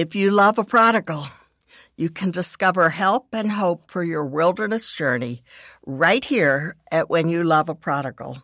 If you love a prodigal, you can discover help and hope for your wilderness journey right here at When You Love a Prodigal,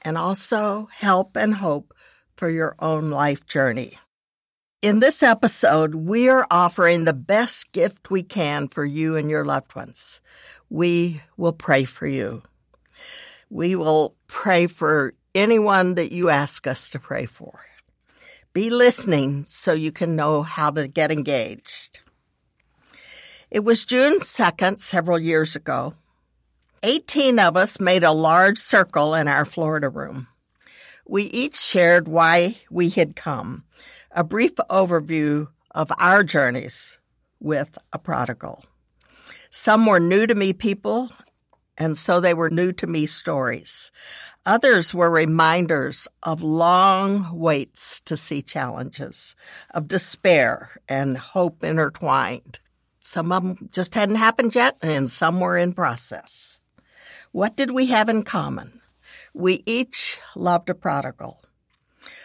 and also help and hope for your own life journey. In this episode, we are offering the best gift we can for you and your loved ones. We will pray for you. We will pray for anyone that you ask us to pray for. Be listening so you can know how to get engaged. It was June 2nd, several years ago. 18 of us made a large circle in our Florida room. We each shared why we had come, a brief overview of our journeys with a prodigal. Some were new to me people, and so they were new to me stories. Others were reminders of long waits to see challenges, of despair and hope intertwined. Some of them just hadn't happened yet, and some were in process. What did we have in common? We each loved a prodigal.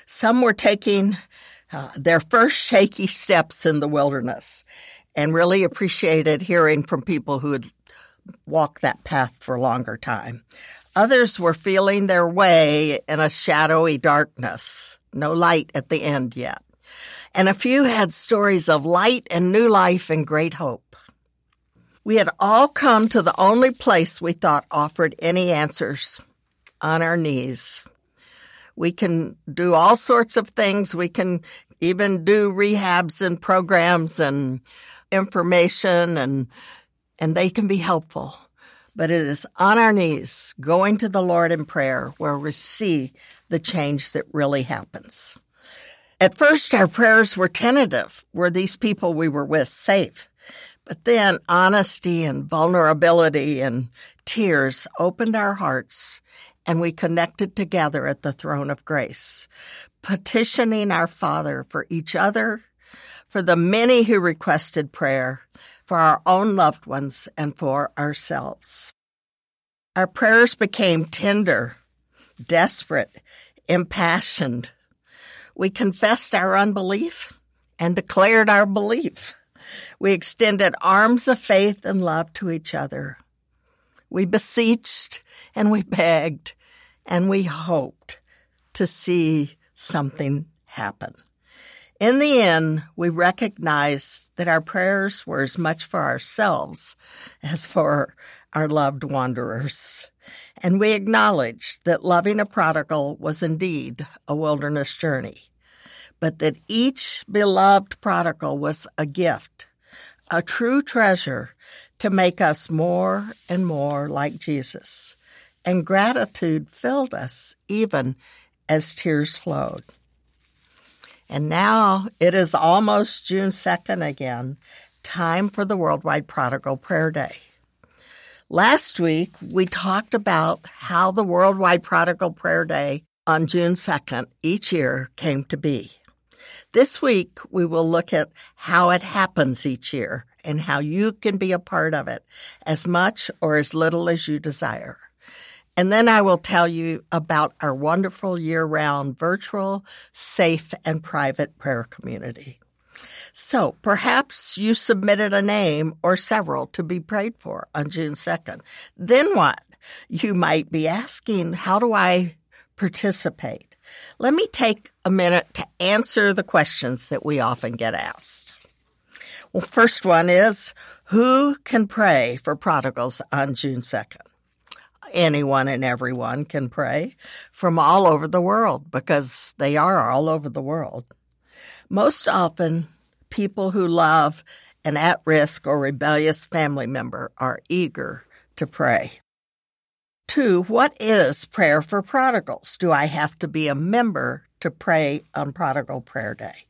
Some were taking uh, their first shaky steps in the wilderness and really appreciated hearing from people who had walked that path for a longer time. Others were feeling their way in a shadowy darkness, no light at the end yet. And a few had stories of light and new life and great hope. We had all come to the only place we thought offered any answers on our knees. We can do all sorts of things. We can even do rehabs and programs and information and, and they can be helpful but it is on our knees, going to the Lord in prayer, where we see the change that really happens. At first, our prayers were tentative. Were these people we were with safe? But then honesty and vulnerability and tears opened our hearts and we connected together at the throne of grace, petitioning our Father for each other, for the many who requested prayer, for our own loved ones and for ourselves. Our prayers became tender, desperate, impassioned. We confessed our unbelief and declared our belief. We extended arms of faith and love to each other. We beseeched and we begged and we hoped to see something happen. In the end, we recognize that our prayers were as much for ourselves as for our loved wanderers. And we acknowledge that loving a prodigal was indeed a wilderness journey, but that each beloved prodigal was a gift, a true treasure to make us more and more like Jesus. And gratitude filled us even as tears flowed. And now it is almost June 2nd again, time for the Worldwide Prodigal Prayer Day. Last week, we talked about how the Worldwide Prodigal Prayer Day on June 2nd each year came to be. This week, we will look at how it happens each year and how you can be a part of it as much or as little as you desire. And then I will tell you about our wonderful year round virtual, safe, and private prayer community. So perhaps you submitted a name or several to be prayed for on June 2nd. Then what? You might be asking, how do I participate? Let me take a minute to answer the questions that we often get asked. Well, first one is, who can pray for prodigals on June 2nd? Anyone and everyone can pray from all over the world because they are all over the world. Most often, people who love an at risk or rebellious family member are eager to pray. Two, what is prayer for prodigals? Do I have to be a member to pray on Prodigal Prayer Day?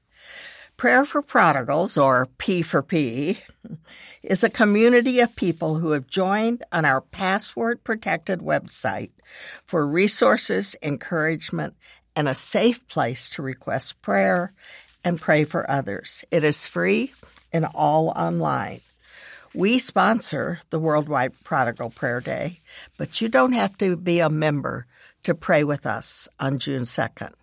Prayer for Prodigals, or P for P, is a community of people who have joined on our password protected website for resources, encouragement, and a safe place to request prayer and pray for others. It is free and all online. We sponsor the Worldwide Prodigal Prayer Day, but you don't have to be a member to pray with us on June 2nd.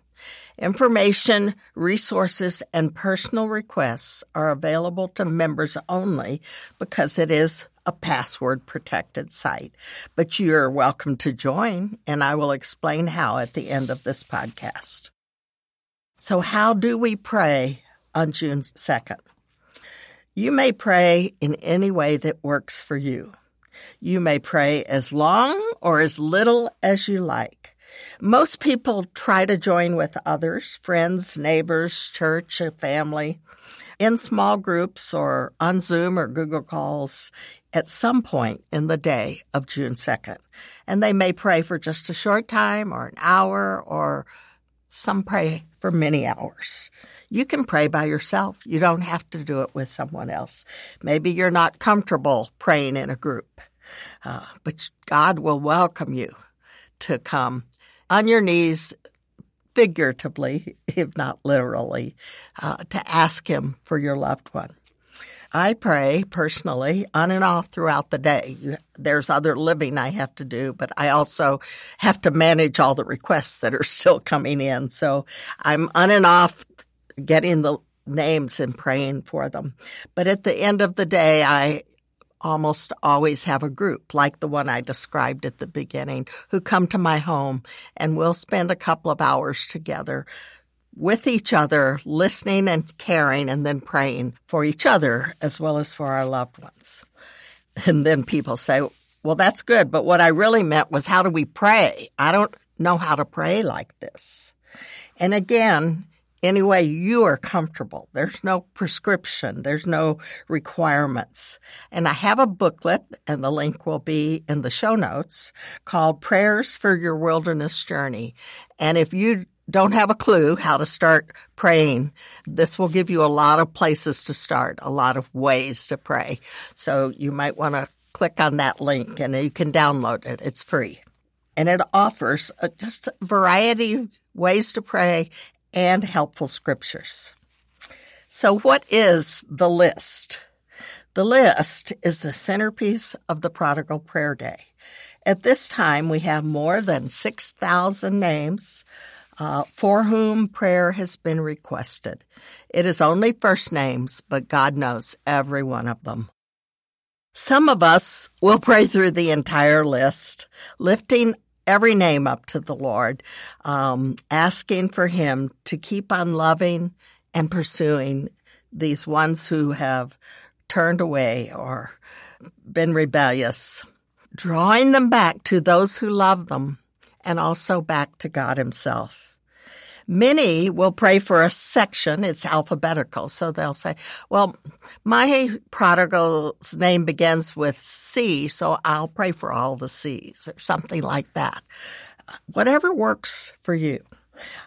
Information, resources, and personal requests are available to members only because it is a password protected site. But you're welcome to join, and I will explain how at the end of this podcast. So, how do we pray on June 2nd? You may pray in any way that works for you. You may pray as long or as little as you like. Most people try to join with others, friends, neighbors, church, family, in small groups or on Zoom or Google Calls at some point in the day of June 2nd. And they may pray for just a short time or an hour or some pray for many hours. You can pray by yourself. You don't have to do it with someone else. Maybe you're not comfortable praying in a group, uh, but God will welcome you to come on your knees, figuratively, if not literally, uh, to ask Him for your loved one. I pray personally on and off throughout the day. There's other living I have to do, but I also have to manage all the requests that are still coming in. So I'm on and off getting the names and praying for them. But at the end of the day, I almost always have a group like the one I described at the beginning who come to my home and we'll spend a couple of hours together with each other, listening and caring and then praying for each other as well as for our loved ones. And then people say, well, that's good. But what I really meant was how do we pray? I don't know how to pray like this. And again, any way you are comfortable. There's no prescription. There's no requirements. And I have a booklet and the link will be in the show notes called Prayers for Your Wilderness Journey. And if you don't have a clue how to start praying, this will give you a lot of places to start, a lot of ways to pray. So you might want to click on that link and you can download it. It's free. And it offers a, just a variety of ways to pray and helpful scriptures. So, what is the list? The list is the centerpiece of the Prodigal Prayer Day. At this time, we have more than 6,000 names uh, for whom prayer has been requested. It is only first names, but God knows every one of them. Some of us will pray through the entire list, lifting every name up to the Lord, um, asking for Him to keep on loving and pursuing these ones who have turned away or been rebellious, drawing them back to those who love them and also back to God Himself. Many will pray for a section. It's alphabetical. So they'll say, well, my prodigal's name begins with C, so I'll pray for all the C's or something like that. Whatever works for you.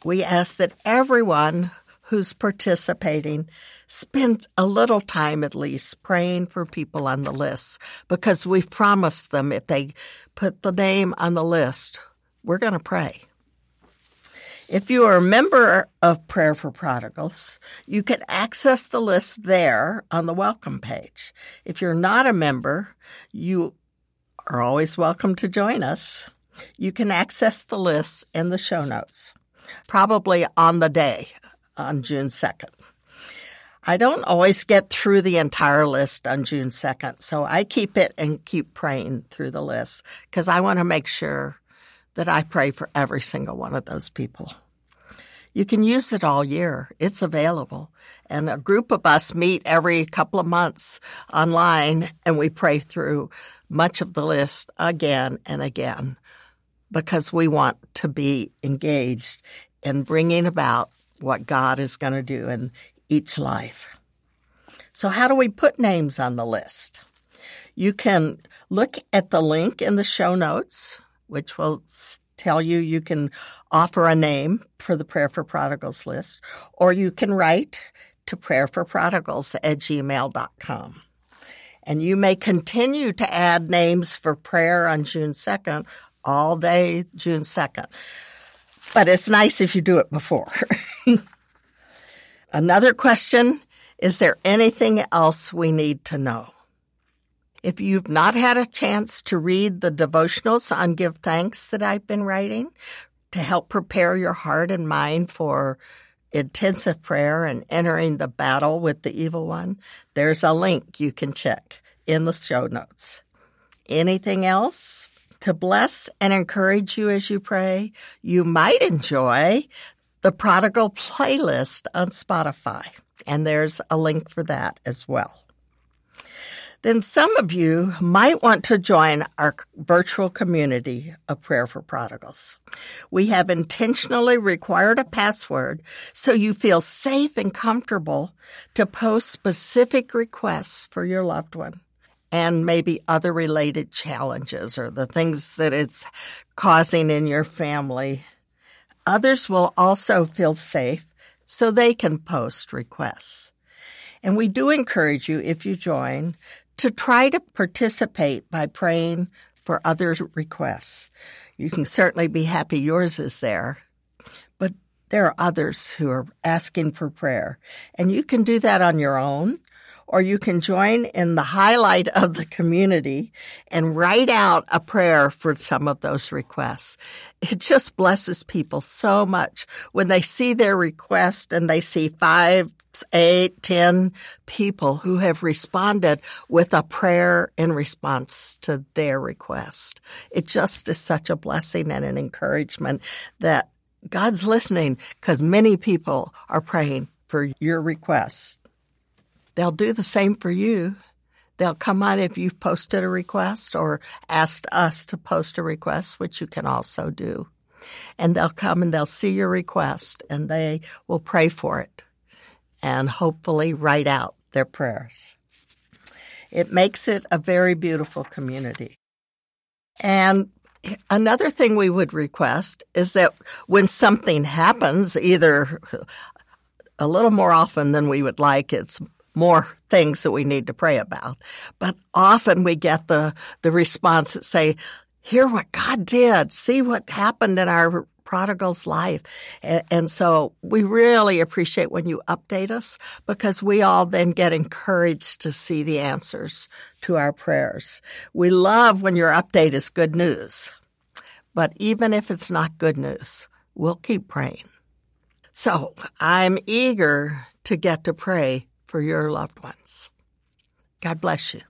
We ask that everyone who's participating spend a little time at least praying for people on the list because we've promised them if they put the name on the list, we're going to pray. If you are a member of Prayer for Prodigals, you can access the list there on the welcome page. If you're not a member, you are always welcome to join us. You can access the list in the show notes, probably on the day on June 2nd. I don't always get through the entire list on June 2nd, so I keep it and keep praying through the list because I want to make sure that I pray for every single one of those people. You can use it all year. It's available. And a group of us meet every couple of months online and we pray through much of the list again and again because we want to be engaged in bringing about what God is going to do in each life. So how do we put names on the list? You can look at the link in the show notes, which will tell you you can offer a name for the Prayer for Prodigals list, or you can write to prayerforprodigals at gmail.com. And you may continue to add names for prayer on June 2nd, all day June 2nd. But it's nice if you do it before. Another question Is there anything else we need to know? If you've not had a chance to read the devotionals on Give Thanks that I've been writing, to help prepare your heart and mind for intensive prayer and entering the battle with the evil one, there's a link you can check in the show notes. Anything else? To bless and encourage you as you pray, you might enjoy the Prodigal playlist on Spotify, and there's a link for that as well then some of you might want to join our virtual community of Prayer for Prodigals. We have intentionally required a password so you feel safe and comfortable to post specific requests for your loved one and maybe other related challenges or the things that it's causing in your family. Others will also feel safe so they can post requests. And we do encourage you, if you join, to try to participate by praying for others' requests. You can certainly be happy yours is there, but there are others who are asking for prayer. And you can do that on your own or you can join in the highlight of the community and write out a prayer for some of those requests. It just blesses people so much when they see their request and they see five, eight, ten people who have responded with a prayer in response to their request. It just is such a blessing and an encouragement that God's listening because many people are praying for your requests. They'll do the same for you. They'll come on if you've posted a request or asked us to post a request, which you can also do. And they'll come and they'll see your request and they will pray for it and hopefully write out their prayers. It makes it a very beautiful community. And another thing we would request is that when something happens, either a little more often than we would like, it's more things that we need to pray about. But often we get the, the response that say, hear what God did, see what happened in our prodigal's life. And, so we really appreciate when you update us because we all then get encouraged to see the answers to our prayers. We love when your update is good news. But even if it's not good news, we'll keep praying. So I'm eager to get to pray for your loved ones. God bless you.